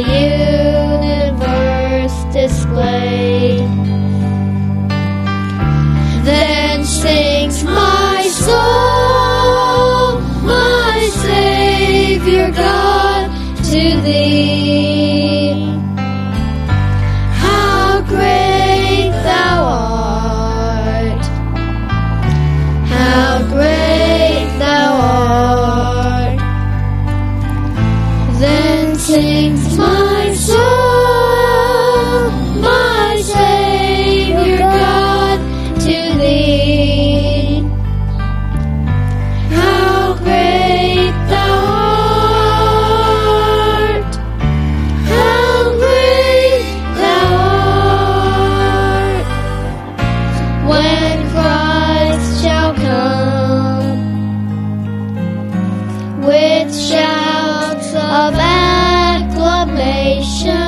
universe display. when Christ shall come with shouts of acclamation.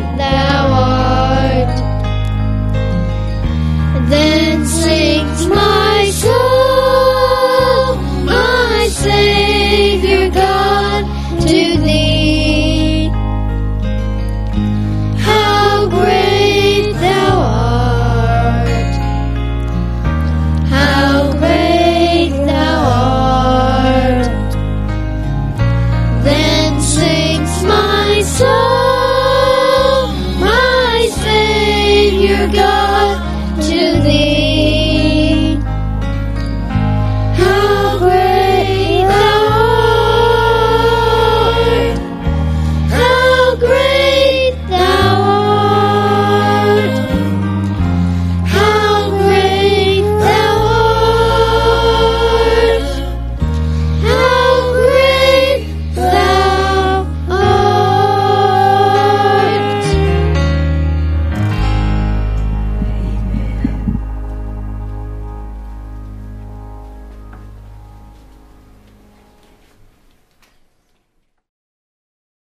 that to thee.